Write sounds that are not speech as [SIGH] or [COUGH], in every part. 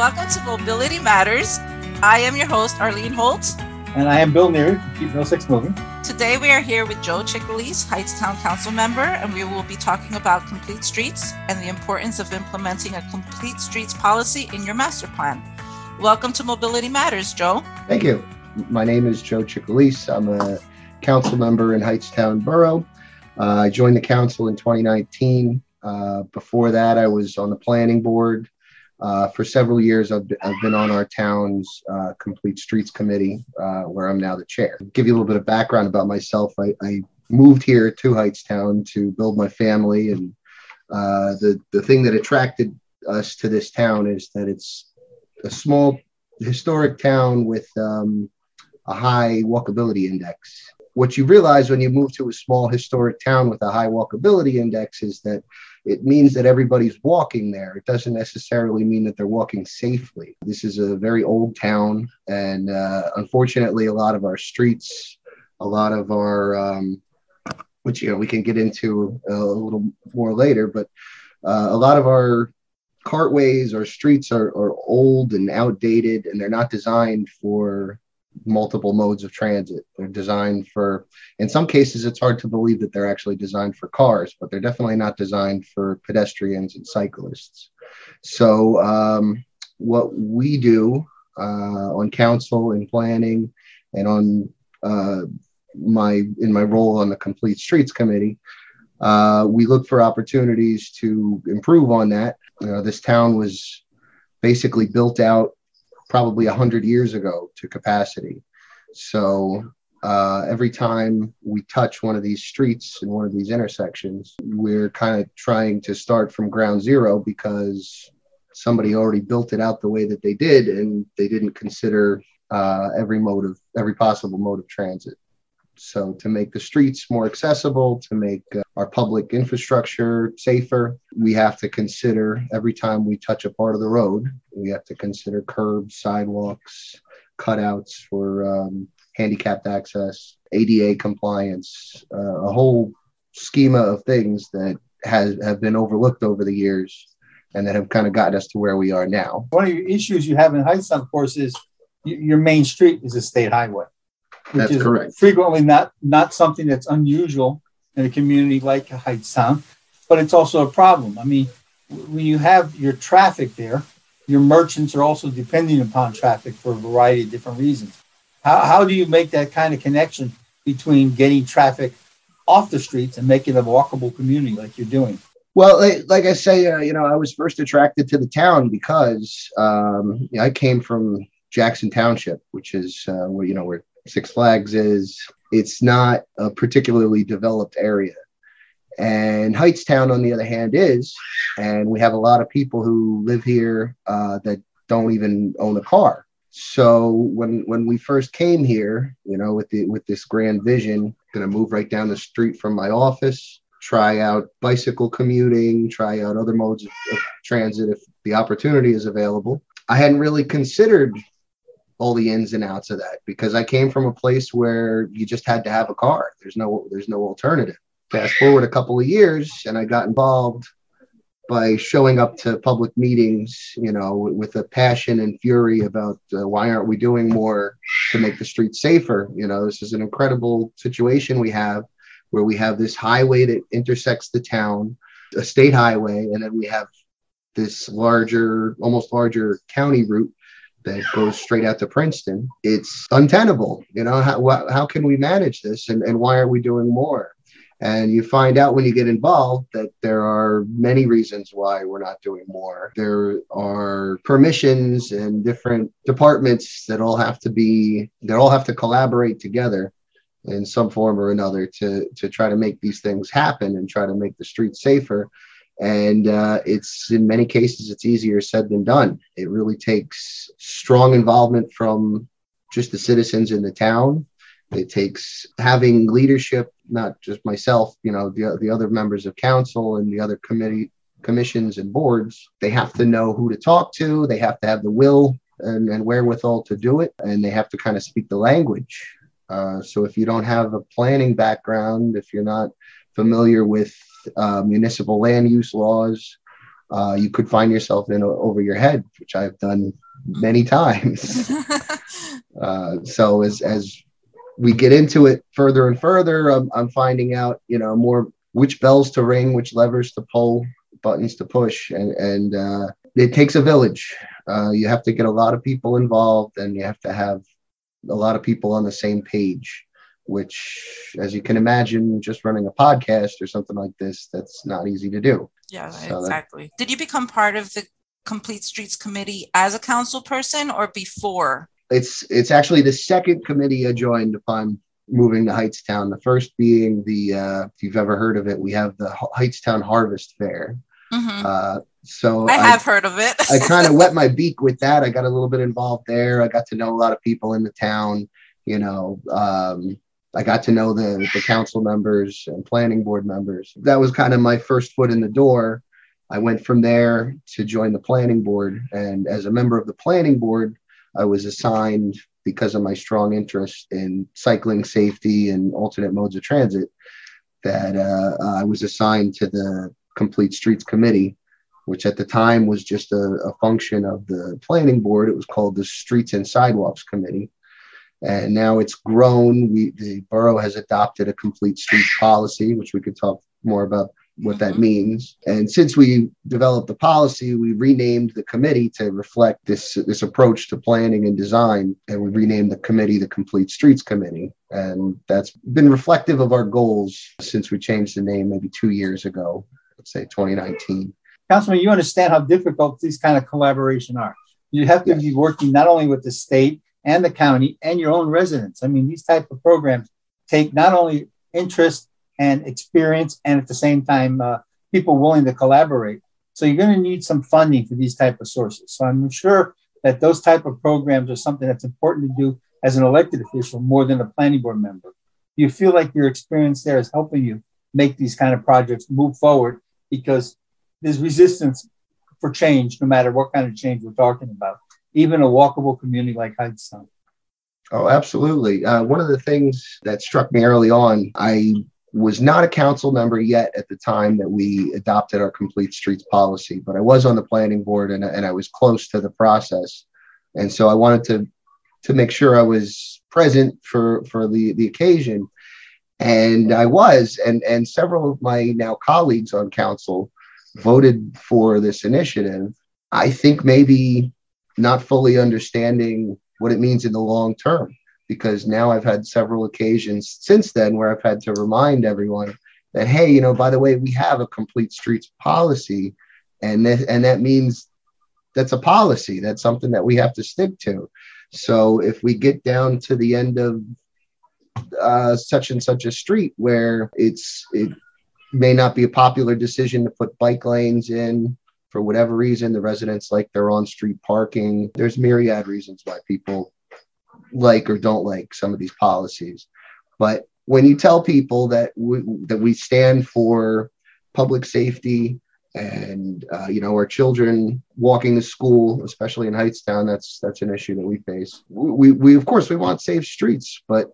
Welcome to Mobility Matters. I am your host, Arlene Holt. And I am Bill Neary, Keep Middlesex Moving. Today we are here with Joe Cicalese, Hightstown Council member, and we will be talking about complete streets and the importance of implementing a complete streets policy in your master plan. Welcome to Mobility Matters, Joe. Thank you. My name is Joe Cicalese. I'm a council member in Hightstown Borough. Uh, I joined the council in 2019. Uh, before that, I was on the planning board. Uh, for several years, I've, I've been on our town's uh, Complete Streets Committee, uh, where I'm now the chair. Give you a little bit of background about myself. I, I moved here to Hightstown to build my family, and uh, the the thing that attracted us to this town is that it's a small historic town with um, a high walkability index. What you realize when you move to a small historic town with a high walkability index is that it means that everybody's walking there. It doesn't necessarily mean that they're walking safely. This is a very old town, and uh, unfortunately, a lot of our streets, a lot of our, um, which you know we can get into a little more later, but uh, a lot of our cartways or streets are, are old and outdated, and they're not designed for multiple modes of transit. They're designed for, in some cases, it's hard to believe that they're actually designed for cars, but they're definitely not designed for pedestrians and cyclists. So, um, what we do uh, on council and planning and on uh, my in my role on the complete streets committee uh, we look for opportunities to improve on that you know, this town was basically built out probably 100 years ago to capacity. So uh, every time we touch one of these streets in one of these intersections, we're kind of trying to start from ground zero because somebody already built it out the way that they did and they didn't consider uh, every mode of every possible mode of transit. So, to make the streets more accessible, to make uh, our public infrastructure safer, we have to consider every time we touch a part of the road, we have to consider curbs, sidewalks, cutouts for um, handicapped access, ADA compliance, uh, a whole schema of things that has have been overlooked over the years and that have kind of gotten us to where we are now. One of your issues you have in Heights, of course, is your main street is a state highway. That's correct. Frequently not not something that's unusual in a community like Hightstown, but it's also a problem. I mean, when you have your traffic there, your merchants are also depending upon traffic for a variety of different reasons. How, how do you make that kind of connection between getting traffic off the streets and making a walkable community like you're doing? Well, like, like I say, uh, you know, I was first attracted to the town because um, I came from Jackson Township, which is uh, where you know where Six Flags is. It's not a particularly developed area. And Hightstown, on the other hand, is. And we have a lot of people who live here uh, that don't even own a car. So when when we first came here, you know, with the with this grand vision, to move right down the street from my office, try out bicycle commuting, try out other modes of, of transit if the opportunity is available. I hadn't really considered all the ins and outs of that because I came from a place where you just had to have a car. There's no there's no alternative. Fast forward a couple of years and I got involved by showing up to public meetings, you know, with a passion and fury about uh, why aren't we doing more to make the streets safer? You know, this is an incredible situation we have where we have this highway that intersects the town, a state highway, and then we have this larger, almost larger county route that goes straight out to Princeton, it's untenable. You know, how, how can we manage this and, and why aren't we doing more? And you find out when you get involved that there are many reasons why we're not doing more. There are permissions and different departments that all have to be, that all have to collaborate together in some form or another to, to try to make these things happen and try to make the streets safer and uh, it's in many cases it's easier said than done. It really takes strong involvement from just the citizens in the town. It takes having leadership not just myself you know the, the other members of council and the other committee commissions and boards. They have to know who to talk to. They have to have the will and, and wherewithal to do it. And they have to kind of speak the language. Uh, so if you don't have a planning background if you're not familiar with uh, municipal land use laws, uh, you could find yourself in over your head, which I've done many times. [LAUGHS] [LAUGHS] uh, so as as we get into it further and further, I'm, I'm finding out, you know, more which bells to ring, which levers to pull, buttons to push, and and uh, it takes a village. Uh, you have to get a lot of people involved, and you have to have a lot of people on the same page. Which, as you can imagine, just running a podcast or something like this, that's not easy to do. Yeah, so exactly. That, Did you become part of the Complete Streets Committee as a council person or before? It's it's actually the second committee I joined upon moving to Hightstown. The first being the uh, if you've ever heard of it, we have the Hightstown Harvest Fair. Mm-hmm. Uh, so I have I, heard of it. I [LAUGHS] kind of wet my beak with that. I got a little bit involved there. I got to know a lot of people in the town. You know, um, I got to know the the council members and planning board members. That was kind of my first foot in the door. I went from there to join the planning board, and as a member of the planning board, I was assigned because of my strong interest in cycling safety and alternate modes of transit. That uh, I was assigned to the Complete Streets Committee, which at the time was just a, a function of the planning board. It was called the Streets and Sidewalks Committee and now it's grown. We, the borough has adopted a complete street policy, which we could talk more about what that mm-hmm. means. And since we developed the policy, we renamed the committee to reflect this this approach to planning and design, and we renamed the committee the Complete Streets Committee. And that's been reflective of our goals since we changed the name maybe two years ago, let's say 2019. Councilman, you understand how difficult these kind of collaboration are. You have to yes. be working not only with the state and the county and your own residents. I mean, these type of programs take not only interest and experience, and at the same time, uh, people willing to collaborate. So you're going to need some funding for these type of sources. So I'm sure that those type of programs are something that's important to do as an elected official more than a planning board member. Do you feel like your experience there is helping you make these kind of projects move forward because there's resistance for change, no matter what kind of change we're talking about even a walkable community like Hightstown. Oh, absolutely. Uh, one of the things that struck me early on, I was not a council member yet at the time that we adopted our complete streets policy, but I was on the planning board and, and I was close to the process. And so I wanted to to make sure I was present for for the the occasion. And I was, and and several of my now colleagues on council voted for this initiative. I think maybe not fully understanding what it means in the long term. Because now I've had several occasions since then where I've had to remind everyone that, hey, you know, by the way, we have a complete streets policy. And, th- and that means that's a policy. That's something that we have to stick to. So if we get down to the end of uh, such and such a street where it's it may not be a popular decision to put bike lanes in for whatever reason, the residents like their on street parking. There's myriad reasons why people like or don't like some of these policies. But when you tell people that we, that we stand for public safety and uh, you know our children walking to school, especially in Hightstown, that's that's an issue that we face. We, we of course we want safe streets, but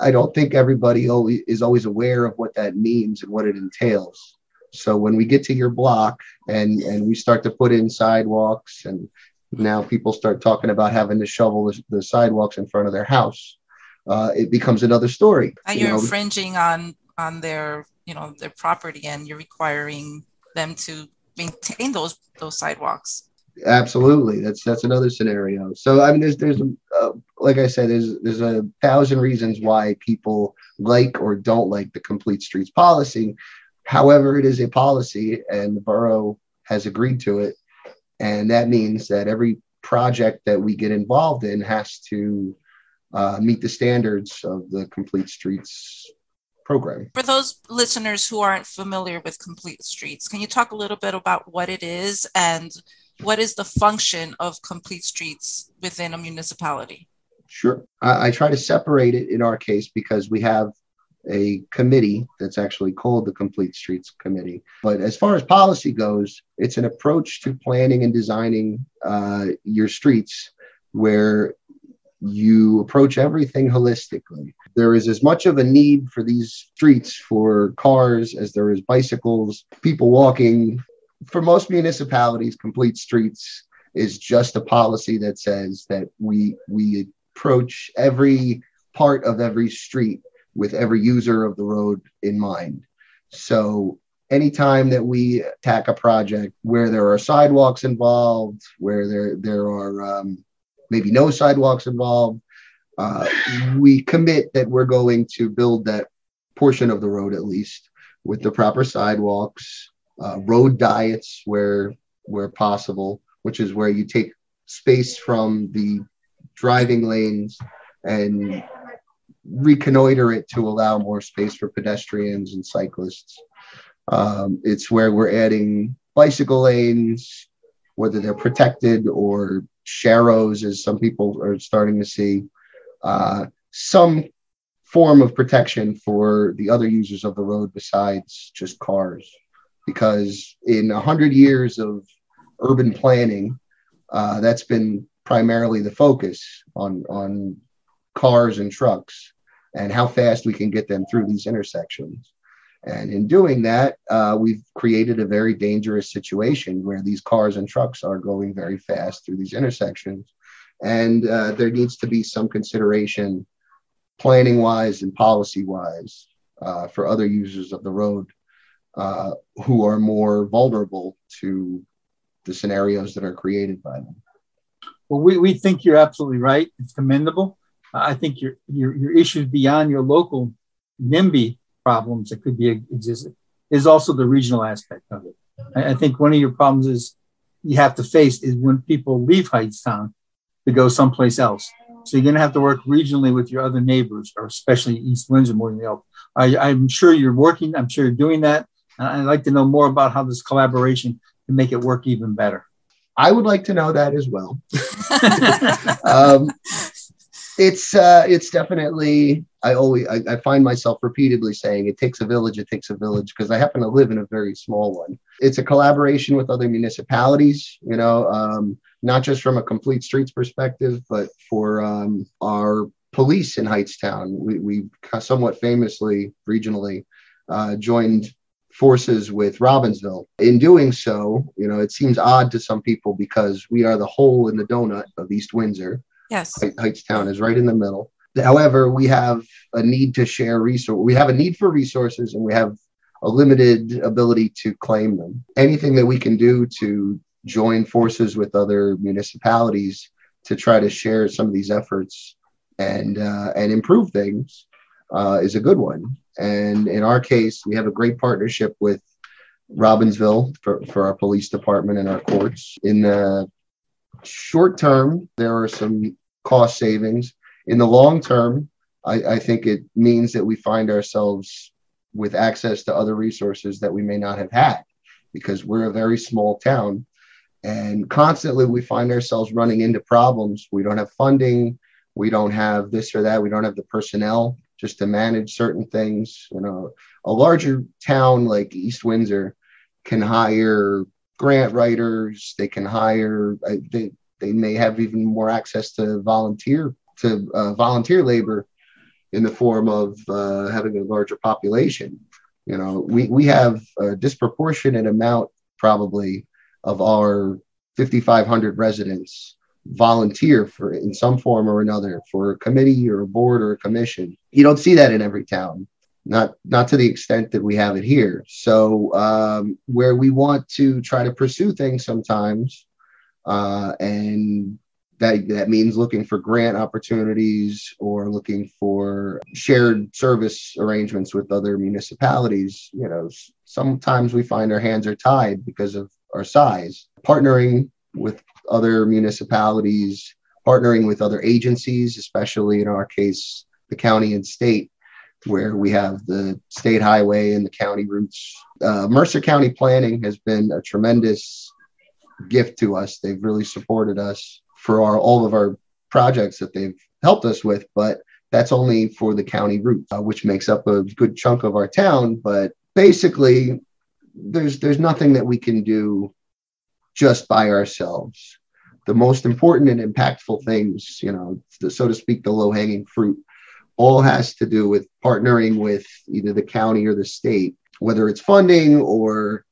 I don't think everybody always, is always aware of what that means and what it entails. So when we get to your block and and we start to put in sidewalks and now people start talking about having to shovel the, the sidewalks in front of their house, uh, it becomes another story. And you're you know? infringing on on their you know their property and you're requiring them to maintain those those sidewalks. Absolutely, that's that's another scenario. So I mean, there's there's uh, like I said, there's there's a thousand reasons why people like or don't like the complete streets policy, However, it is a policy and the borough has agreed to it. And that means that every project that we get involved in has to uh, meet the standards of the Complete Streets program. For those listeners who aren't familiar with Complete Streets, can you talk a little bit about what it is and what is the function of Complete Streets within a municipality? Sure. I, I try to separate it in our case because we have a committee that's actually called the Complete Streets Committee. But as far as policy goes, it's an approach to planning and designing uh, your streets where you approach everything holistically. There is as much of a need for these streets for cars as there is bicycles, people walking, for most municipalities, complete streets is just a policy that says that we we approach every part of every street with every user of the road in mind. So anytime that we attack a project where there are sidewalks involved, where there there are um, maybe no sidewalks involved, uh, we commit that we're going to build that portion of the road at least with the proper sidewalks, uh, road diets where where possible, which is where you take space from the driving lanes and reconnoiter it to allow more space for pedestrians and cyclists. Um, it's where we're adding bicycle lanes, whether they're protected or sharrows, as some people are starting to see. Uh, some form of protection for the other users of the road besides just cars. Because in 100 years of urban planning, uh, that's been primarily the focus on, on cars and trucks and how fast we can get them through these intersections. And in doing that, uh, we've created a very dangerous situation where these cars and trucks are going very fast through these intersections. And uh, there needs to be some consideration, planning wise and policy wise, uh, for other users of the road uh, who are more vulnerable to the scenarios that are created by them. Well, we, we think you're absolutely right. It's commendable. I think your, your, your issues beyond your local NIMBY problems that could be existed is also the regional aspect of it. I, I think one of your problems is you have to face is when people leave Hightstown to go someplace else. So you're going to have to work regionally with your other neighbors, or especially East Windsor more than else. I, I'm sure you're working. I'm sure you're doing that. And I'd like to know more about how this collaboration can make it work even better. I would like to know that as well. [LAUGHS] um, it's uh, it's definitely I always I, I, find myself repeatedly saying it takes a village, it takes a village because I happen to live in a very small one. It's a collaboration with other municipalities, you know, um, not just from a complete streets perspective, but for um, our police in Hightstown. We, we somewhat famously regionally uh, joined forces with Robbinsville. In doing so, you know, it seems odd to some people because we are the hole in the donut of East Windsor Yes. Hightstown is right in the middle. However, we have a need to share resource. We have a need for resources, and we have a limited ability to claim them. Anything that we can do to join forces with other municipalities to try to share some of these efforts and uh, and improve things uh, is a good one. And in our case, we have a great partnership with Robbinsville for, for our police department and our courts. In the short term, there are some cost savings. In the long term, I, I think it means that we find ourselves with access to other resources that we may not have had because we're a very small town. And constantly we find ourselves running into problems. We don't have funding. We don't have this or that. We don't have the personnel just to manage certain things. You know a larger town like east windsor can hire grant writers they can hire they, they may have even more access to volunteer to uh, volunteer labor in the form of uh, having a larger population. You know, we, we have a disproportionate amount probably of our 5,500 residents volunteer for in some form or another for a committee or a board or a commission. You don't see that in every town, not not to the extent that we have it here. So um, where we want to try to pursue things sometimes uh, and that that means looking for grant opportunities or looking for shared service arrangements with other municipalities you know sometimes we find our hands are tied because of our size partnering with other municipalities partnering with other agencies especially in our case the county and state where we have the state highway and the county routes uh, mercer county planning has been a tremendous gift to us. They've really supported us for our, all of our projects that they've helped us with, but that's only for the county route, uh, which makes up a good chunk of our town. But basically, there's there's nothing that we can do just by ourselves. The most important and impactful things, you know, the, so to speak, the low hanging fruit, all has to do with partnering with either the county or the state, whether it's funding or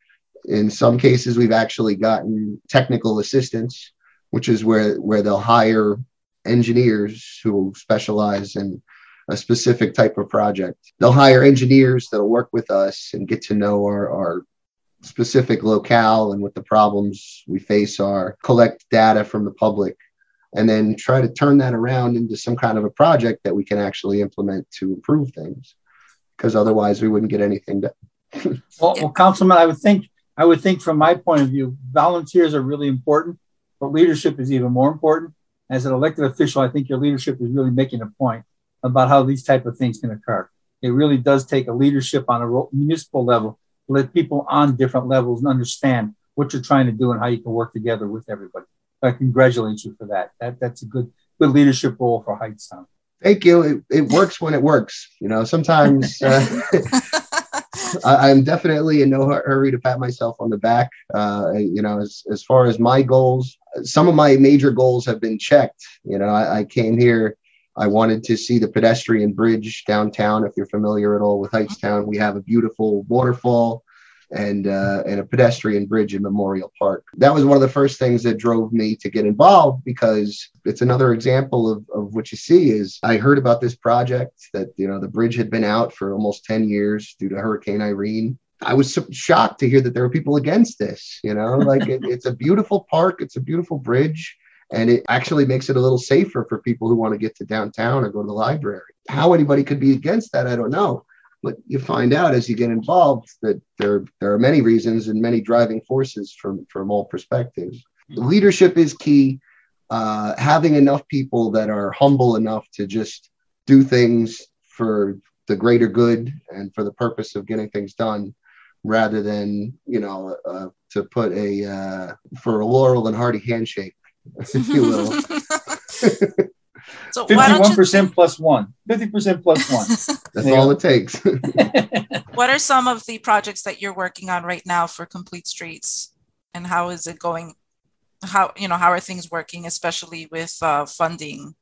In some cases, we've actually gotten technical assistance, which is where, where they'll hire engineers who specialize in a specific type of project. They'll hire engineers that'll work with us and get to know our, our specific locale and what the problems we face are, collect data from the public, and then try to turn that around into some kind of a project that we can actually implement to improve things. Because otherwise, we wouldn't get anything done. [LAUGHS] well, well, Councilman, I would think I would think from my point of view, volunteers are really important, but leadership is even more important. As an elected official, I think your leadership is really making a point about how these type of things can occur. It really does take a leadership on a municipal level to let people on different levels understand what you're trying to do and how you can work together with everybody. I congratulate you for that. That that's a good good leadership role for Hightstown. Thank you. It, it works when it works. You know, sometimes uh, [LAUGHS] I, am definitely in no hurry to pat myself on the back. Uh, you know, as as far as my goals, some of my major goals have been checked. You know, I, I came here I wanted to see the pedestrian bridge downtown. If you're familiar at all with Hightstown, we have a beautiful waterfall and uh, and a pedestrian bridge in Memorial Park. That was one of the first things that drove me to get involved because it's another example of, of what you see is I heard about this project that you know the bridge had been out for almost 10 years due to Hurricane Irene. I was so shocked to hear that there were people against this. You know, [LAUGHS] like it, it's a beautiful park, it's a beautiful bridge and it actually makes it a little safer for people who want to get to downtown or go to the library. How anybody could be against that, I don't know. But you find out as you get involved that there, there are many reasons and many driving forces from, from all perspectives. Leadership is key. Uh, having enough people that are humble enough to just do things for the greater good and for the purpose of getting things done rather than you know uh, to put a uh, for a laurel and hearty handshake [LAUGHS] if you will. [LAUGHS] so 51% you... plus one. 50% plus one. [LAUGHS] That's all it takes. [LAUGHS] what are some of the projects that you're working on right now for Complete Streets? And how is it going? How, you know, how are things working, especially with uh, funding?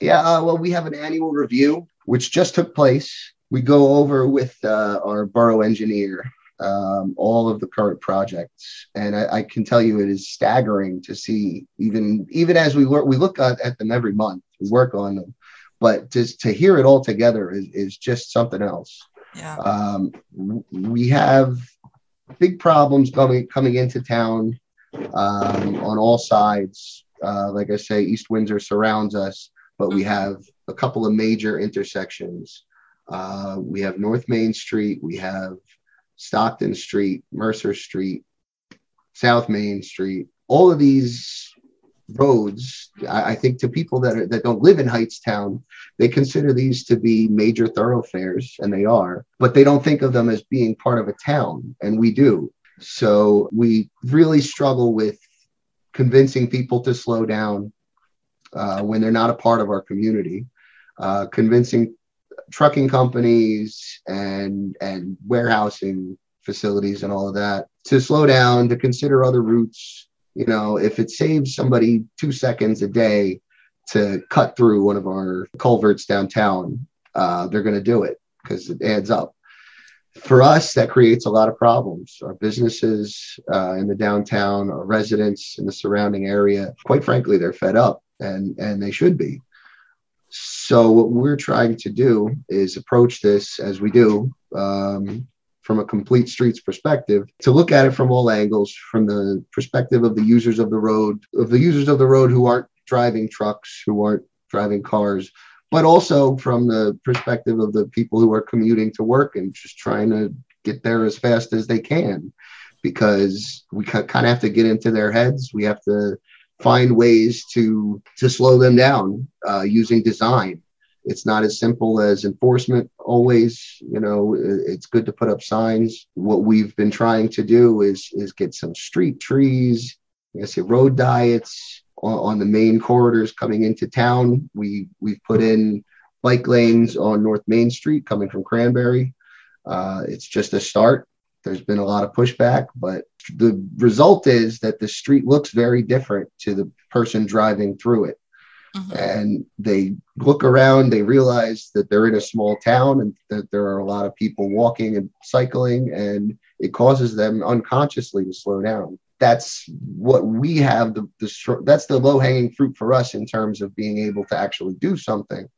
Yeah, uh, well, we have an annual review, which just took place. We go over with uh, our borough engineer um, all of the current projects, and I, I, can tell you it is staggering to see. Even even as we work, we look at, at them every month, we work on them, but just to hear it all together is, is just something else. Yeah. Um, we have big problems coming coming into town um, on all sides. Uh, like I say, East Windsor surrounds us, but we mm-hmm. have a couple of major intersections. Uh, we have North Main Street. We have Stockton Street, Mercer Street, South Main Street, all of these roads, I, I think to people that are, that don't live in Hightstown, they consider these to be major thoroughfares, and they are, but they don't think of them as being part of a town, and we do. So we really struggle with convincing people to slow down uh, when they're not a part of our community, uh, convincing trucking companies and and warehousing facilities and all of that to slow down to consider other routes you know if it saves somebody two seconds a day to cut through one of our culverts downtown uh, they're going to do it because it adds up. For us that creates a lot of problems. Our businesses uh, in the downtown our residents in the surrounding area quite frankly they're fed up and and they should be so what we're trying to do is approach this as we do um, from a complete streets perspective to look at it from all angles from the perspective of the users of the road of the users of the road who aren't driving trucks who aren't driving cars but also from the perspective of the people who are commuting to work and just trying to get there as fast as they can. Because we kind of have to get into their heads. We have to find ways to to slow them down uh, using design. It's not as simple as enforcement always. You know, it's good to put up signs. What we've been trying to do is is get some street trees, I say road diets on, on the main corridors coming into town. We we've put in bike lanes on North Main Street coming from Cranbury. Uh, it's just a start. There's been a lot of pushback, but the result is that the street looks very different to the person driving through it. Mm-hmm. And they look around, they realize that they're in a small town and that there are a lot of people walking and cycling, and it causes them unconsciously to slow down. That's what we have the, the that's the low hanging fruit for us in terms of being able to actually do something.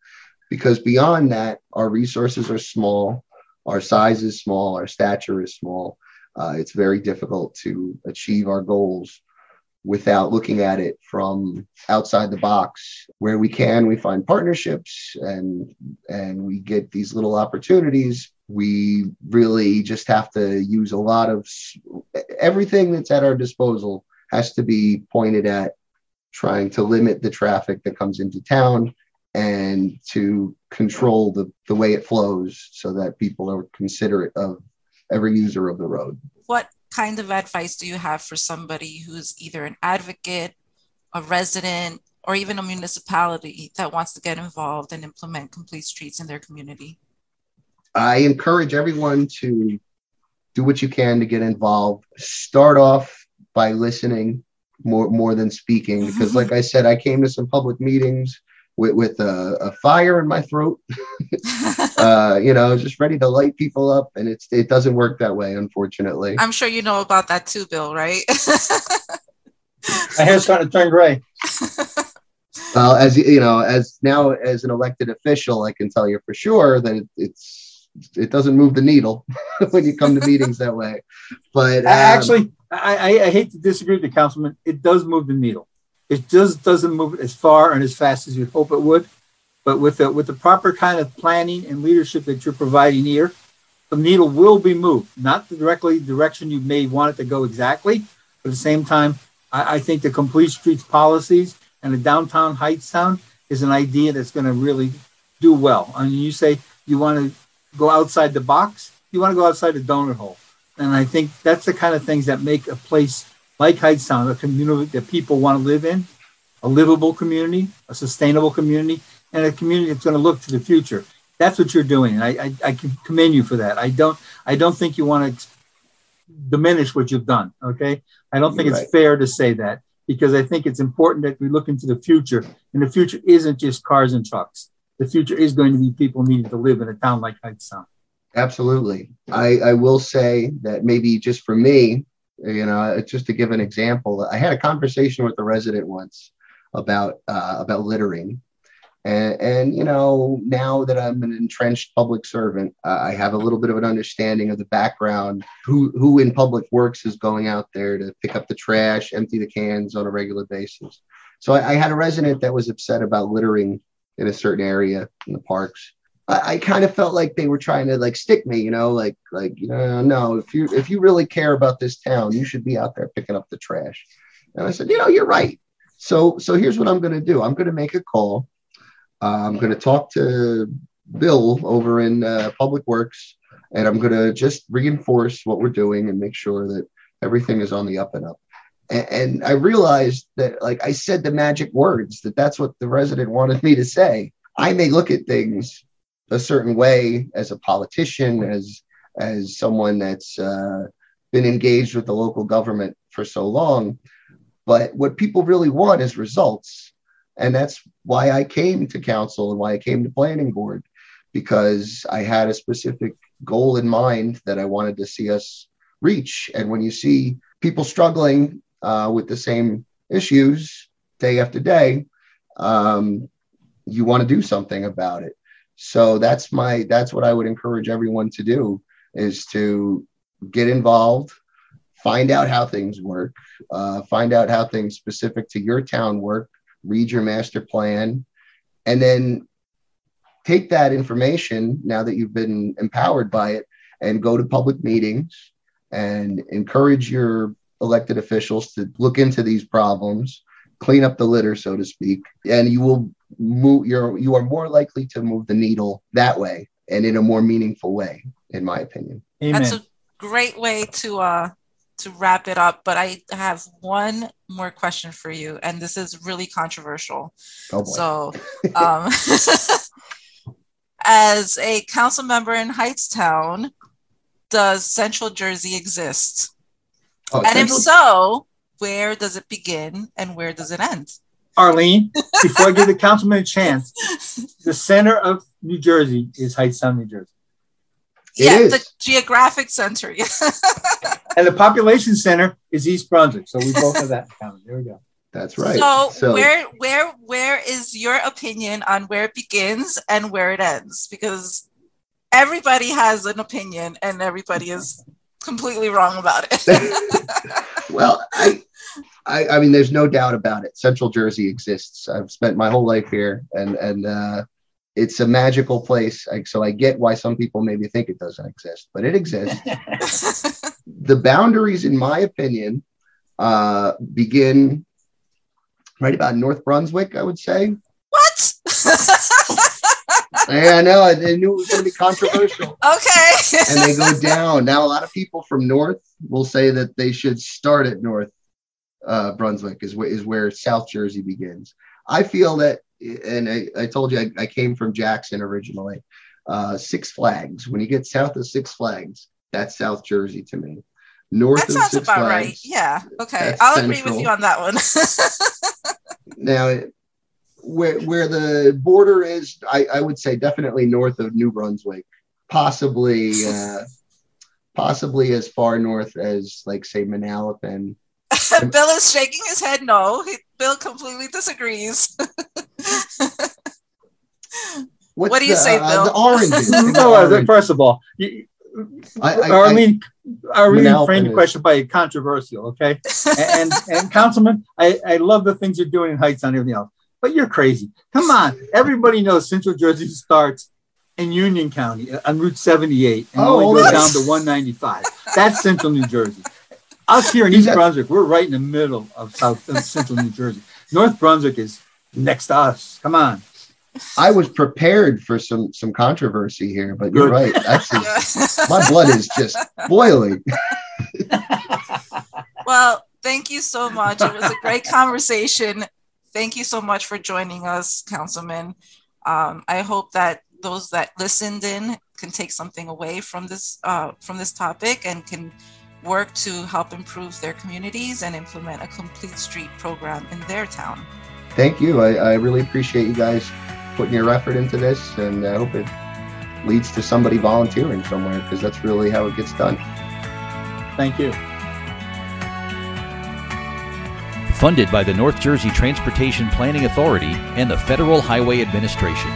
Because beyond that, our resources are small, our size is small, our stature is small. Uh, it's very difficult to achieve our goals without looking at it from outside the box. Where we can, we find partnerships and and we get these little opportunities. We really just have to use a lot of everything that's at our disposal has to be pointed at trying to limit the traffic that comes into town and to control the, the way it flows so that people are considerate of every user of the road. What kind of advice do you have for somebody who's either an advocate, a resident, or even a municipality that wants to get involved and implement complete streets in their community? I encourage everyone to do what you can to get involved. Start off by listening more more than speaking because [LAUGHS] like I said I came to some public meetings with, with a, a fire in my throat, [LAUGHS] uh, you know, just ready to light people up. And it's, it doesn't work that way, unfortunately. I'm sure you know about that too, Bill, right? My hair's starting to turn gray. [LAUGHS] well, as you know, as now as an elected official, I can tell you for sure that it, it's it doesn't move the needle [LAUGHS] when you come to meetings that way. But um, actually, I, I, hate to disagree with the councilman. It does move the needle. It just doesn't move as far and as fast as you'd hope it would. But with the with the proper kind of planning and leadership that you're providing here, the needle will be moved. Not directly direction you may want it to go exactly, but at the same time, I, I think the complete streets policies and the downtown Hightstown is an idea that's going to really do well. I mean, you say you want to go outside the box, you want to go outside the donut hole. And I think that's the kind of things that make a place like Hightstown, a community that people want to live in, a livable community, a sustainable community, and a community that's going to look to the future. That's what you're doing, and I, I, I can commend you for that. I don't I don't think you want to diminish what you've done. Okay, I don't think you're it's right. fair to say that because I think it's important that we look into the future, and the future isn't just cars and trucks. The future is going to be people needing to live in a town like Hightstown. Absolutely. I, I will say that maybe just for me, you know, just to give an example, I had a conversation with a resident once about uh, about littering, and, and you know, now that I'm an entrenched public servant, uh, I have a little bit of an understanding of the background. Who who in public works is going out there to pick up the trash, empty the cans on a regular basis. So I, I had a resident that was upset about littering in a certain area in the parks, I, I kind of felt like they were trying to like stick me, you know, like like you know, no, if you if you really care about this town, you should be out there picking up the trash. And I said, you know, you're right. So so here's what I'm going to do. I'm going to make a call. Uh, I'm going to talk to Bill over in uh, Public Works, and I'm going to just reinforce what we're doing and make sure that everything is on the up and up. And, and I realized that, like I said, the magic words that that's what the resident wanted me to say. I may look at things a certain way as a politician, as as someone that's uh, been engaged with the local government for so long. But what people really want is results. And that's why I came to council and why I came to planning board, because I had a specific goal in mind that I wanted to see us reach. And when you see people struggling uh, with the same issues day after day, um, you want to do something about it. So that's my that's what I would encourage everyone to do is to get involved, find out how things work, uh, find out how things specific to your town work, read your master plan, and then take that information now that you've been empowered by it and go to public meetings and encourage your elected officials to look into these problems clean up the litter so to speak and you will move you're you are more likely to move the needle that way and in a more meaningful way in my opinion. Amen. that's a great way to uh to wrap it up but i have one more question for you and this is really controversial. Oh so [LAUGHS] um [LAUGHS] as a council member in hightstown does central jersey exist? Oh, and central- if so where does it begin and where does it end Arlene, before I give the councilman a chance, the center of New Jersey is Hightstown, New Jersey. yeah, is. the geographic center. [LAUGHS] And the population center is East Brunswick. So we both have that in common. There we go. That's right. So, where where where is your opinion on where it begins and where it ends? Because everybody has an opinion and everybody is completely wrong about it. [LAUGHS] well, I, I, I mean, there's no doubt about it. Central Jersey exists. I've spent my whole life here, and and uh, it's a magical place. I, so I get why some people maybe think it doesn't exist, but it exists. [LAUGHS] the boundaries, in my opinion, uh, begin right about North Brunswick. I would say. What? [LAUGHS] yeah, I know. I, I knew it was going to be controversial. Okay. and they go [LAUGHS] down. Now, a lot of people from North will say that they should start at North uh, Brunswick, is, wh- is where South Jersey begins. I feel that, and I, I told you I, I came from Jackson originally. Uh, Six Flags. When you get south of Six Flags, that's South Jersey to me. North that sounds about Flags, right. Yeah. Okay. I'll agree with you on that one. [LAUGHS] Now, where where the border is, I, I would say definitely north of New Brunswick, possibly uh, possibly as far north as like say Manalapan. [LAUGHS] Bill is shaking his head no. He, Bill completely disagrees. [LAUGHS] What's What do you the, say, uh, Bill? The oranges. [LAUGHS] No, orange. first of all, you, I- I- Arlene, Arlene Manalapan framed the question by controversial, okay? and and Councilman, I, I love the things you're doing in Heights and everything else, but you're crazy. Come on, everybody knows Central Jersey starts in Union County on Route 78 and Oh, only goes yes. down to 195. That's Central New Jersey. Us here in East Brunswick, we're right in the middle of South Central New Jersey. North Brunswick is next to us. Come on. I was prepared for some some controversy here, but you're right. That's just, [LAUGHS] my blood is just boiling. [LAUGHS] well, thank you so much. It was a great conversation. Thank you so much for joining us, Councilman. Um, I hope that those that listened in can take something away from this uh, from this topic and can work to help improve their communities and implement a complete street program in their town. Thank you. I, I really appreciate you guys putting your effort into this, and I hope it leads to somebody volunteering somewhere because that's really how it gets done. Thank you. Funded by the North Jersey Transportation Planning Authority and the Federal Highway Administration.